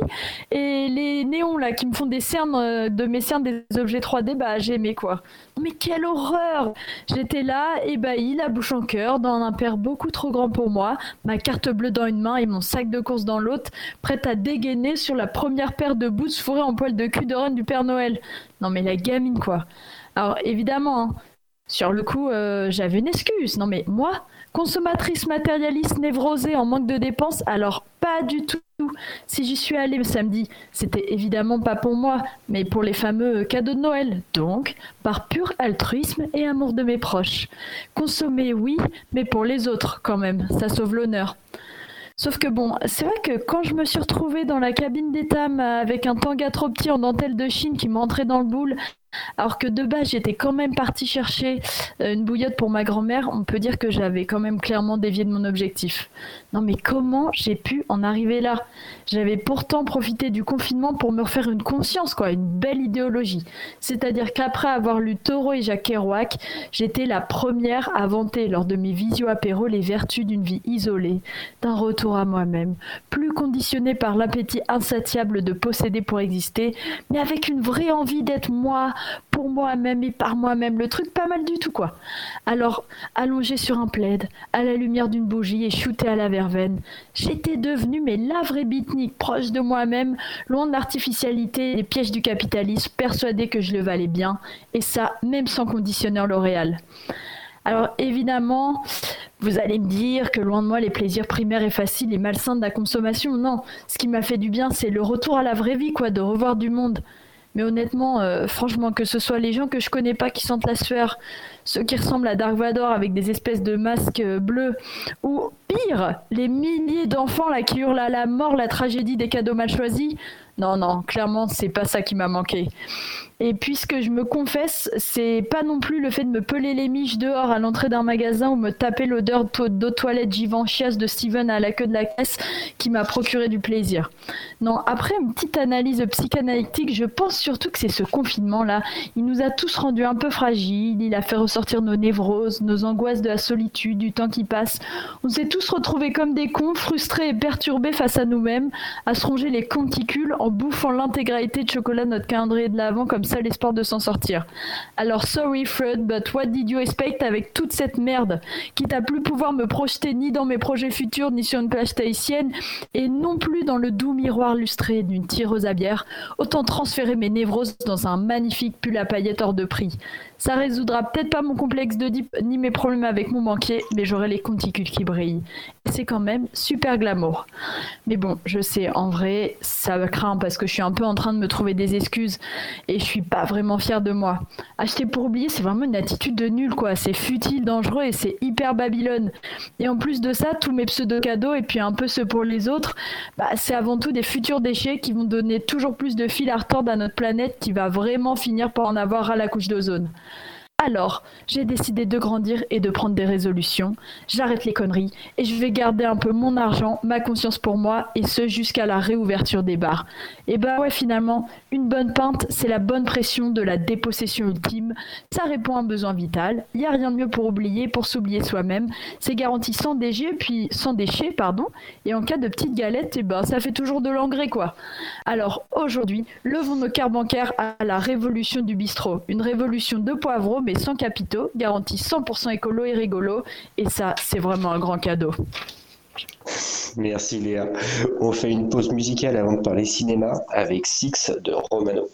[SPEAKER 8] Et les néons là qui me font des cernes euh, de mes cernes des objets 3D, bah j'ai aimé quoi. Mais quelle horreur J'étais là, ébahie, la bouche en cœur, dans un père beaucoup trop grand pour moi, ma carte bleue dans une main et mon sac de course dans l'autre, prête à dégainer sur la première paire de boots fourrés en poil de cul de reine du Père Noël. Non mais la gamine quoi. Alors évidemment, hein, sur le coup, euh, j'avais une excuse. Non mais moi, consommatrice matérialiste névrosée en manque de dépenses, alors pas du tout. Si j'y suis allée samedi, c'était évidemment pas pour moi, mais pour les fameux cadeaux de Noël. Donc, par pur altruisme et amour de mes proches. Consommer, oui, mais pour les autres quand même, ça sauve l'honneur. Sauf que bon, c'est vrai que quand je me suis retrouvée dans la cabine d'étam avec un tanga trop petit en dentelle de Chine qui m'entrait dans le boule, alors que de base j'étais quand même partie chercher euh, une bouillotte pour ma grand-mère, on peut dire que j'avais quand même clairement dévié de mon objectif. Non mais comment j'ai pu en arriver là? J'avais pourtant profité du confinement pour me refaire une conscience, quoi, une belle idéologie. C'est-à-dire qu'après avoir lu Taureau et Jacques j'étais la première à vanter lors de mes visio apéros les vertus d'une vie isolée, d'un retour à moi-même, plus conditionnée par l'appétit insatiable de posséder pour exister, mais avec une vraie envie d'être moi, pour moi-même et par moi-même. Le truc pas mal du tout, quoi. Alors, allongé sur un plaid, à la lumière d'une bougie et shooté à la verveine, j'étais devenue mais la vraie beatnik, proche de moi-même, loin de l'artificialité et des pièges du capitalisme, persuadée que je le valais bien, et ça, même sans conditionneur L'Oréal. Alors évidemment, vous allez me dire que loin de moi les plaisirs primaires et faciles et malsains de la consommation. Non, ce qui m'a fait du bien, c'est le retour à la vraie vie, quoi, de revoir du monde. Mais honnêtement, euh, franchement, que ce soit les gens que je connais pas qui sentent la sueur, ceux qui ressemblent à Dark Vador avec des espèces de masques euh, bleus, ou pire, les milliers d'enfants là qui hurlent à la mort la tragédie des cadeaux mal choisis. Non, non, clairement, c'est pas ça qui m'a manqué. Et puisque je me confesse, c'est pas non plus le fait de me peler les miches dehors à l'entrée d'un magasin ou me taper l'odeur d'eau de toilette Givenchy de Steven à la queue de la caisse qui m'a procuré du plaisir. Non, après une petite analyse psychanalytique, je pense surtout que c'est ce confinement-là. Il nous a tous rendus un peu fragiles, il a fait ressortir nos névroses, nos angoisses de la solitude, du temps qui passe. On s'est tous retrouvés comme des cons, frustrés et perturbés face à nous-mêmes, à se ronger les conticules en bouffant l'intégralité de chocolat de notre calendrier de l'avant comme seul de s'en sortir. Alors sorry Fred, but what did you expect avec toute cette merde? Quitte à plus pouvoir me projeter ni dans mes projets futurs ni sur une plage tahitienne et non plus dans le doux miroir lustré d'une tireuse à bière, autant transférer mes névroses dans un magnifique pull à paillettes hors de prix. Ça résoudra peut-être pas mon complexe d'Oedipe ni mes problèmes avec mon banquier, mais j'aurai les conticules qui brillent. C'est quand même super glamour. Mais bon, je sais, en vrai, ça craint parce que je suis un peu en train de me trouver des excuses et je suis pas vraiment fière de moi. Acheter pour oublier, c'est vraiment une attitude de nul, quoi. C'est futile, dangereux et c'est hyper Babylone. Et en plus de ça, tous mes pseudo-cadeaux et puis un peu ceux pour les autres, bah, c'est avant tout des futurs déchets qui vont donner toujours plus de fil à retordre à notre planète qui va vraiment finir par en avoir à la couche d'ozone. Alors, j'ai décidé de grandir et de prendre des résolutions. J'arrête les conneries et je vais garder un peu mon argent, ma conscience pour moi et ce jusqu'à la réouverture des bars. Et bah ouais, finalement, une bonne pinte, c'est la bonne pression de la dépossession ultime. Ça répond à un besoin vital. Il y a rien de mieux pour oublier, pour s'oublier soi-même. C'est garanti sans déchets, puis sans déchets, pardon. Et en cas de petite galette, et ben ça fait toujours de l'engrais quoi. Alors aujourd'hui, levons nos cartes bancaires à la révolution du bistrot. Une révolution de poivreaux, mais sans capitaux, garantie 100% écolo et rigolo. Et ça, c'est vraiment un grand cadeau.
[SPEAKER 1] Merci Léa. On fait une pause musicale avant de parler cinéma avec Six de Romano.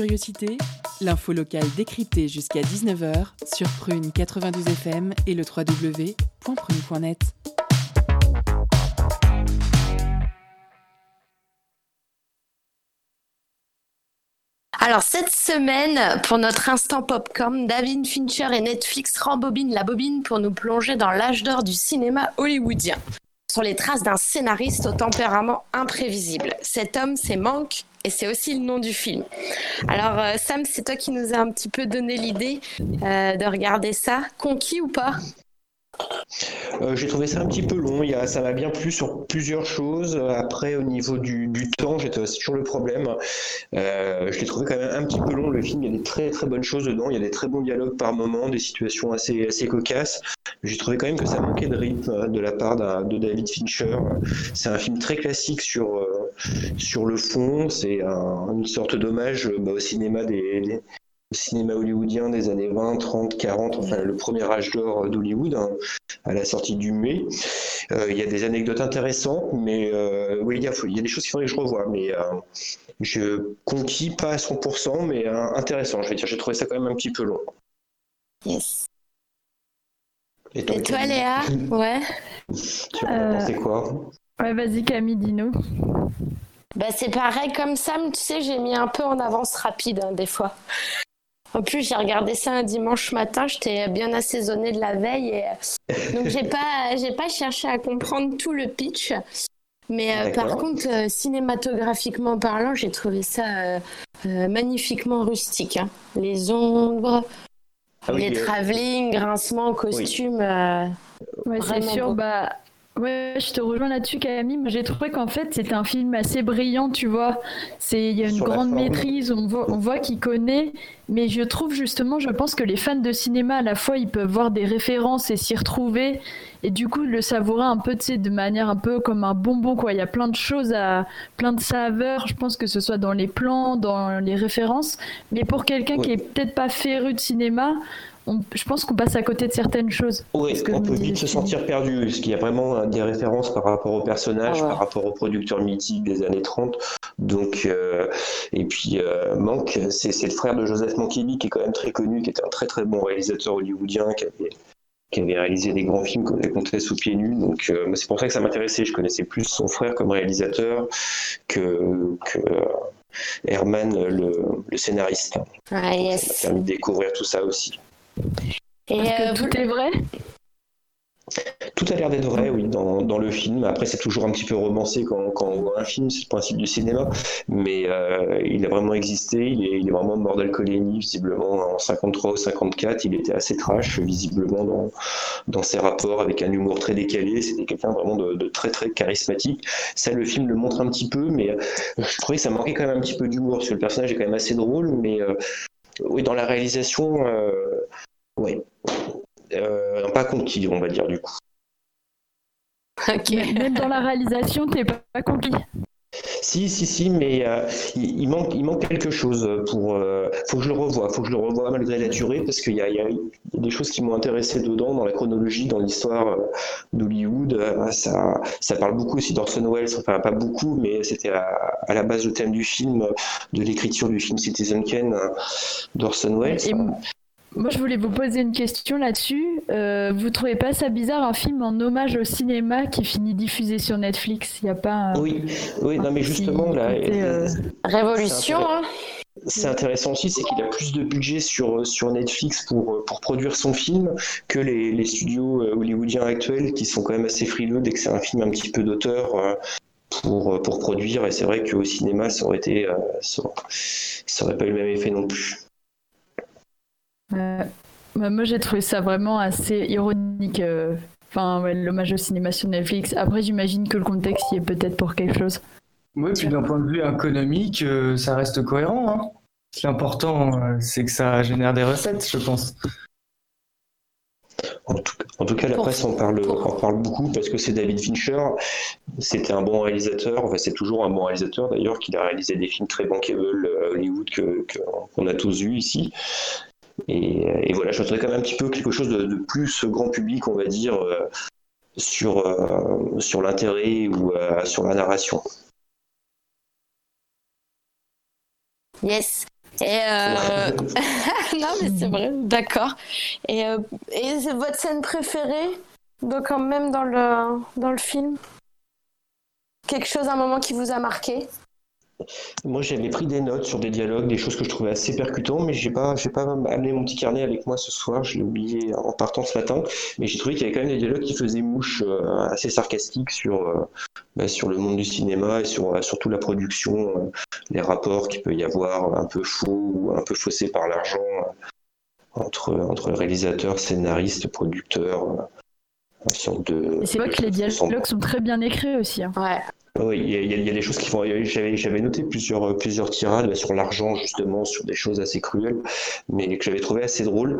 [SPEAKER 2] Curiosité, l'info locale décryptée jusqu'à 19h sur Prune 92 FM et le www.prune.net.
[SPEAKER 6] Alors cette semaine, pour notre instant popcorn, David Fincher et Netflix rembobinent la bobine pour nous plonger dans l'âge d'or du cinéma hollywoodien. Sur les traces d'un scénariste au tempérament imprévisible. Cet homme, c'est Mank, et c'est aussi le nom du film. Alors euh, Sam, c'est toi qui nous a un petit peu donné l'idée euh, de regarder ça. Conquis ou pas?
[SPEAKER 1] Euh, J'ai trouvé ça un petit peu long. Ça m'a bien plu sur plusieurs choses. Après, au niveau du, temps, j'étais- toujours le problème. Euh, je l'ai trouvé quand même un petit peu long. Le film, il y a des très très bonnes choses dedans. Il y a des très bons dialogues par moments, des situations assez assez cocasses. J'ai trouvé quand même que ça manquait de rythme euh, de la part de David Fincher. C'est un film très classique sur sur le fond. C'est un- une sorte d'hommage bah, au cinéma des, cinéma hollywoodien des années 20, 30, 40, enfin le premier âge d'or d'Hollywood, hein, à la sortie du mai. Euh, il y a des anecdotes intéressantes, mais euh, oui, il y, a, il y a des choses qu'il faudrait que je revoie, mais euh, je conquis pas à 100%, mais euh, intéressant, je vais dire. J'ai trouvé ça quand même un petit peu long.
[SPEAKER 6] Yes.
[SPEAKER 1] Et
[SPEAKER 6] Et toi Léa? Ouais.
[SPEAKER 1] Tu en as
[SPEAKER 8] Euh,
[SPEAKER 1] pensé quoi?
[SPEAKER 8] Ouais, vas-y Camille, dis-nous.
[SPEAKER 6] Bah c'est pareil comme Sam, tu sais, j'ai mis un peu en avance rapide hein, des fois. En plus, j'ai regardé ça un dimanche matin, j'étais bien assaisonnée de la veille et euh, donc j'ai pas j'ai pas cherché à comprendre tout le pitch. Mais euh, par contre, euh, cinématographiquement parlant, j'ai trouvé ça euh, euh, magnifiquement rustique. hein. Les ombres,
[SPEAKER 1] Ah oui,
[SPEAKER 6] les
[SPEAKER 1] euh,
[SPEAKER 6] travelling, grincements, costumes. euh,
[SPEAKER 8] Ouais, c'est sûr.
[SPEAKER 6] beau.
[SPEAKER 8] Bah, ouais, je te rejoins là-dessus, Camille. J'ai trouvé qu'en fait, c'était un film assez brillant, tu vois. C'est, il y a une
[SPEAKER 1] Sur
[SPEAKER 8] grande maîtrise, on voit, on voit qu'il connaît. Mais je trouve justement, je pense que les fans de cinéma, à la fois, ils peuvent voir des références et s'y retrouver. Et du coup, le savourer un peu, tu sais, de manière un peu comme un bonbon, quoi. Il y a plein de choses à, plein de saveurs. Je pense que ce soit dans les plans, dans les références. Mais pour quelqu'un qui est peut-être pas féru de cinéma, on- je pense qu'on passe à côté de certaines choses.
[SPEAKER 1] Oui,
[SPEAKER 8] ce que
[SPEAKER 1] on peut vite se sentir perdu, parce qu'il y a vraiment des références par rapport aux personnages,
[SPEAKER 6] Ah ouais.
[SPEAKER 1] par rapport aux producteurs mythiques des années 30. Donc, euh, et puis, euh, Mank, c'est c'est le frère de Joseph Mankiewicz, qui est quand même très connu, qui était un très très bon réalisateur hollywoodien, qui avait, qui avait réalisé des grands films comme Les Comtesses sous pieds nus. Donc, euh, c'est pour ça que ça m'intéressait. Je connaissais plus son frère comme réalisateur que, que Herman, le, le scénariste.
[SPEAKER 6] ah,
[SPEAKER 1] Ça m'a permis de découvrir tout ça aussi.
[SPEAKER 6] Et
[SPEAKER 8] Est-ce que
[SPEAKER 6] euh, vous-
[SPEAKER 8] tout est vrai
[SPEAKER 1] Tout a l'air d'être vrai, oui, dans, dans le film. Après, c'est toujours un petit peu romancé quand, quand on voit un film, c'est le principe du cinéma. Mais euh, il a vraiment existé, il est, il est vraiment mort d'alcoolémie, visiblement en 53 ou 54. Il était assez trash, visiblement, dans, dans ses rapports, avec un humour très décalé. C'était quelqu'un vraiment de, de très, très charismatique. Ça, le film le montre un petit peu, mais euh, je trouvais que ça manquait quand même un petit peu d'humour, parce que le personnage est quand même assez drôle, mais euh, oui, dans la réalisation, euh, ouais. Euh, pas conquis, on va dire, du coup.
[SPEAKER 6] ok.
[SPEAKER 8] Même dans la réalisation, t'es pas, pas conquis.
[SPEAKER 1] Si, si, si, mais euh, il, il manque, il manque quelque chose pour. euh, faut que je le revoie, faut que je le revoie malgré la durée, parce qu'il y a, il y a- il y a des choses qui m'ont intéressé dedans, dans la chronologie, dans l'histoire d'Hollywood. Euh, ça, ça parle beaucoup aussi d'Orson Welles, enfin pas beaucoup, mais c'était à, à la base le thème du film, de l'écriture du film Citizen Kane d'Orson Welles.
[SPEAKER 8] Et moi, je voulais vous poser une question là-dessus. Euh, vous trouvez pas ça bizarre un film en hommage au cinéma qui finit diffusé sur Netflix? Il y a pas un-
[SPEAKER 1] Oui, oui, non, mais justement, là,
[SPEAKER 8] côté, euh,
[SPEAKER 6] Révolution, hein
[SPEAKER 1] C'est intéressant aussi, c'est qu'il a plus de budget sur, sur Netflix pour, pour produire son film que les, les studios euh, hollywoodiens actuels qui sont quand même assez frileux dès que c'est un film un petit peu d'auteur euh, pour, pour produire. Et c'est vrai qu'au cinéma, ça aurait été, euh, ça, ça aurait pas eu le même effet non plus.
[SPEAKER 8] Euh, bah, moi, j'ai trouvé ça vraiment assez ironique. euh, Enfin, ouais, l'hommage au cinéma sur Netflix. Après, j'imagine que le contexte y est peut-être pour quelque chose.
[SPEAKER 3] Oui, puis d'un point de vue économique, euh, ça reste cohérent. hein. L'important, euh, c'est que ça génère des recettes, je pense.
[SPEAKER 1] En tout, en tout cas, la presse en parle,
[SPEAKER 6] pour-
[SPEAKER 1] en parle beaucoup parce que c'est David Fincher. C'était un bon réalisateur. Enfin, c'est toujours un bon réalisateur d'ailleurs, qu'il a réalisé des films très bankable à Hollywood que, que- qu'on a tous vus ici. Et, et voilà, je voudrais quand même un petit peu quelque chose de, plus grand public, on va dire, euh, sur, euh, sur l'intérêt ou euh, sur la narration.
[SPEAKER 6] Yes. Euh, non, mais c'est vrai, d'accord. Et, euh, et c'est votre scène préférée, donc quand même dans le dans le film? Quelque chose, un moment qui vous a marqué?
[SPEAKER 9] Moi, j'avais pris des notes sur des dialogues, des choses que je trouvais assez percutantes, mais j'ai pas, pas amené mon petit carnet avec moi ce soir. Je l'ai oublié en partant ce matin. Mais j'ai trouvé qu'il y avait quand même des dialogues qui faisaient mouche, euh, assez sarcastiques sur, euh, bah, sur le monde du cinéma et sur euh, surtout la production, euh, les rapports qu'il peut y avoir un peu faux ou un peu faussés par l'argent entre entre réalisateurs, scénaristes, producteurs. Une sorte de.
[SPEAKER 8] Et c'est vrai que les dialogues sont très bien écrits aussi. hein.
[SPEAKER 6] Ouais.
[SPEAKER 9] Oui, il y, a- y y des choses qui vont. J'avais, noté plusieurs, plusieurs tirades sur l'argent, justement, sur des choses assez cruelles, mais que j'avais trouvé assez drôles.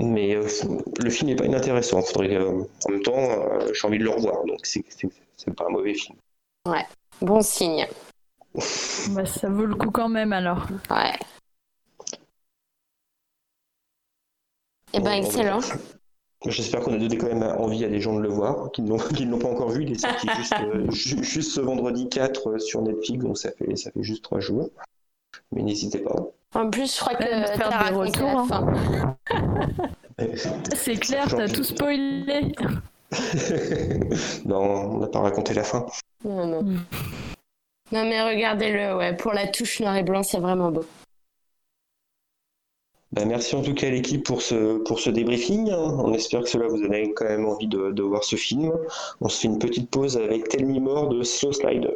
[SPEAKER 9] Mais euh, le film n'est pas inintéressant. Faudrait, euh, en même temps, euh, j'ai envie de le revoir, donc c'est, pas un mauvais film.
[SPEAKER 6] Bon signe.
[SPEAKER 8] Bah, ça vaut le coup quand même alors.
[SPEAKER 6] Ouais. Eh ben,
[SPEAKER 9] Bon,
[SPEAKER 6] excellent.
[SPEAKER 9] J'espère qu'on a donné quand même envie à des gens de le voir, qui ne l'ont, qui ne l'ont pas encore vu. Il est sorti juste, euh, ju- juste ce vendredi 4 euh, sur Netflix, donc ça fait, ça fait juste trois jours. Mais n'hésitez pas.
[SPEAKER 6] En plus, je crois que
[SPEAKER 8] Ouais, de faire
[SPEAKER 6] t'as
[SPEAKER 8] des
[SPEAKER 6] raconté la
[SPEAKER 8] retours, hein.
[SPEAKER 6] fin.
[SPEAKER 8] C'est clair, t'as tout spoilé.
[SPEAKER 9] non, on n'a pas raconté la fin.
[SPEAKER 6] Non, non.
[SPEAKER 8] Mm.
[SPEAKER 6] Non, mais regardez-le, ouais. Pour la touche noir et blanc, c'est vraiment beau.
[SPEAKER 9] Bah, merci en tout cas à l'équipe pour ce, pour ce débriefing. On espère que cela vous donne quand même envie de, voir ce film. On se fait une petite pause avec Tell Me More de Slow Slider.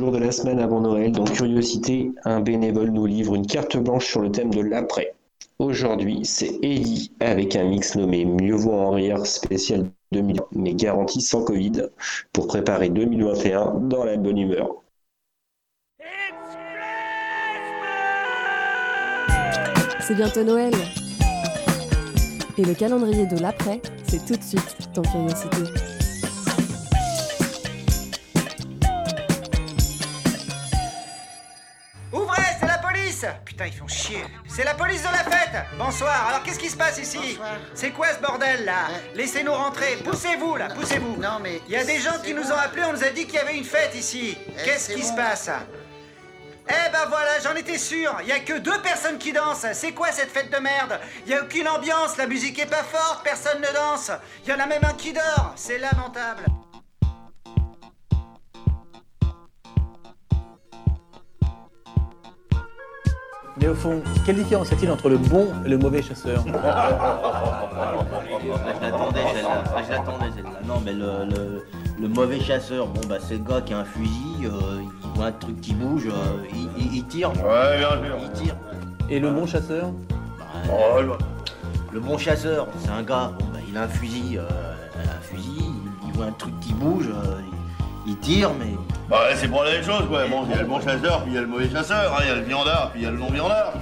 [SPEAKER 9] De la semaine avant Noël, dans Curiosité, un bénévole nous livre une carte blanche sur le thème de l'après.
[SPEAKER 1] Aujourd'hui, c'est Ellie avec un mix nommé Mieux vaut en rire spécial 2000, mais garanti sans Covid, pour préparer 2021 dans la bonne humeur.
[SPEAKER 10] C'est bientôt Noël. Et le calendrier de l'après, c'est tout de suite dans Curiosité.
[SPEAKER 11] Police Putain, ils font chier. C'est la police de la fête Bonsoir, alors qu'est-ce qui se passe ici C'est quoi ce bordel là Laissez-nous rentrer, poussez-vous là, poussez-vous
[SPEAKER 12] Non mais.
[SPEAKER 11] Il y a des gens qui nous ont appelés, on nous a dit qu'il y avait une fête ici. Qu'est-ce
[SPEAKER 12] c'est
[SPEAKER 11] qui se passe eh ben voilà, j'en étais sûr. Il y a que deux personnes qui dansent. C'est quoi cette fête de merde Il y a aucune ambiance, la musique est pas forte, personne ne danse. Il y en a même un qui dort. C'est lamentable.
[SPEAKER 13] Mais au fond, quelle différence y a-t-il entre le bon et le mauvais chasseur
[SPEAKER 14] Je l'attendais celle-là. Ah, Je l'attendais celle-là. Non mais le, le- le mauvais chasseur, bon bah c'est le gars qui a un fusil, euh, il voit un truc qui bouge, euh, il, il- il tire.
[SPEAKER 15] Ouais, bien sûr.
[SPEAKER 14] Il tire.
[SPEAKER 13] Et le bon chasseur
[SPEAKER 14] Bah, le, le bon chasseur, c'est un gars, bon bah il a un fusil, euh, un fusil, il, il voit un truc qui bouge, euh, tire mais.
[SPEAKER 15] Bah, c'est pour la même chose, quoi. Bon, il y a le bon chasseur, puis il y a le mauvais chasseur, hein. il y a le viandard, puis il y a le non-viandard.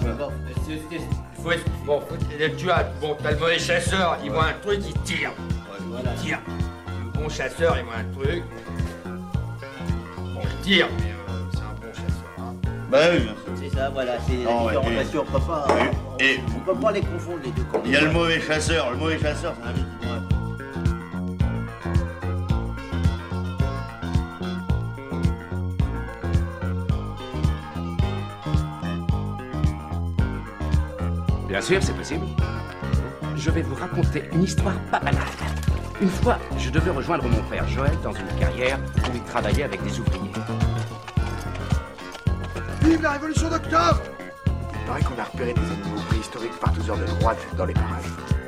[SPEAKER 16] c'est- faut être- bon, faut- tu as, bon, t'as le mauvais chasseur, il voit un truc, il tire. Il tire. Le bon chasseur, il voit un truc. Bon, il tire, mais euh, c'est un bon chasseur. hein.
[SPEAKER 15] Bah oui, bien sûr.
[SPEAKER 14] C'est ça, voilà, c'est la
[SPEAKER 15] ouais,
[SPEAKER 14] différence.
[SPEAKER 15] et-
[SPEAKER 14] qu'on peut pas,
[SPEAKER 15] Et
[SPEAKER 14] on peut pas les confondre les deux. quand
[SPEAKER 15] il y a le mauvais chasseur. Le mauvais chasseur, c'est un
[SPEAKER 17] Bien sûr, c'est possible. Je vais vous raconter une histoire pas banale. Une fois, je devais rejoindre mon frère Joël dans une carrière où il travaillait avec des ouvriers.
[SPEAKER 18] Vive la révolution d'octobre
[SPEAKER 17] Il paraît qu'on a repéré des animaux préhistoriques par tous heures de droite dans les parages.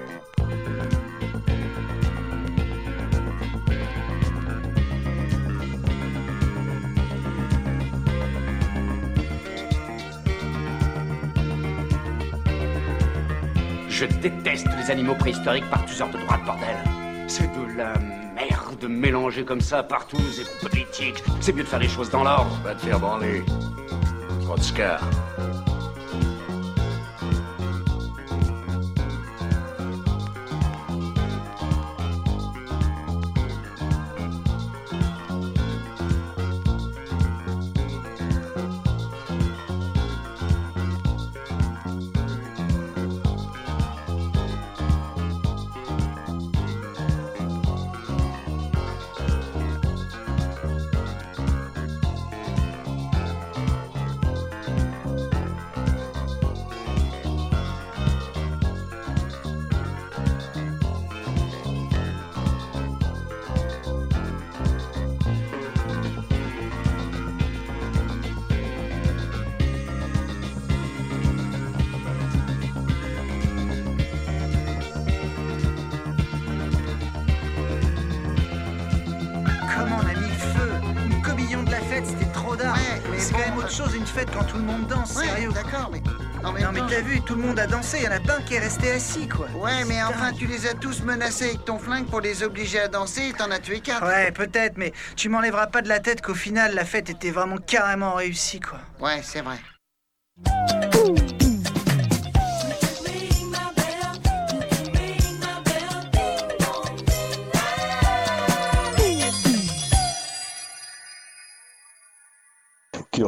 [SPEAKER 17] Je déteste les animaux préhistoriques par tous de droite, bordel. C'est de la merde mélangée comme ça partout, c'est politique. C'est mieux de faire les choses dans l'ordre.
[SPEAKER 15] Va te faire branler. Trotskar.
[SPEAKER 11] Fête quand tout le monde danse,
[SPEAKER 12] Ouais,
[SPEAKER 11] sérieux.
[SPEAKER 12] d'accord, mais. En même
[SPEAKER 11] Non mais t'as vu, tout le monde a dansé, il y en a pas un qui est resté assis quoi.
[SPEAKER 12] Ouais, mais enfin, tu les as tous menacés avec ton flingue pour les obliger à danser et t'en as tué quatre.
[SPEAKER 11] Ouais, peut-être, mais tu m'enlèveras pas de la tête qu'au final la fête était vraiment carrément réussie quoi.
[SPEAKER 12] Ouais, c'est vrai.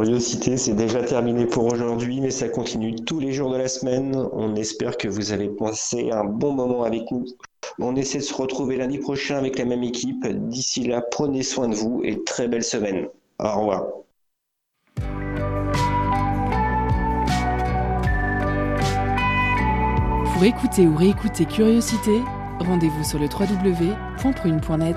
[SPEAKER 1] Curiosité, c'est déjà terminé pour aujourd'hui, mais ça continue tous les jours de la semaine. On espère que vous avez passé un bon moment avec nous. On essaie de se retrouver lundi prochain avec la même équipe. D'ici là, prenez soin de vous et très belle semaine. Au revoir.
[SPEAKER 2] Pour écouter ou réécouter Curiosité, rendez-vous sur le www.prune.net.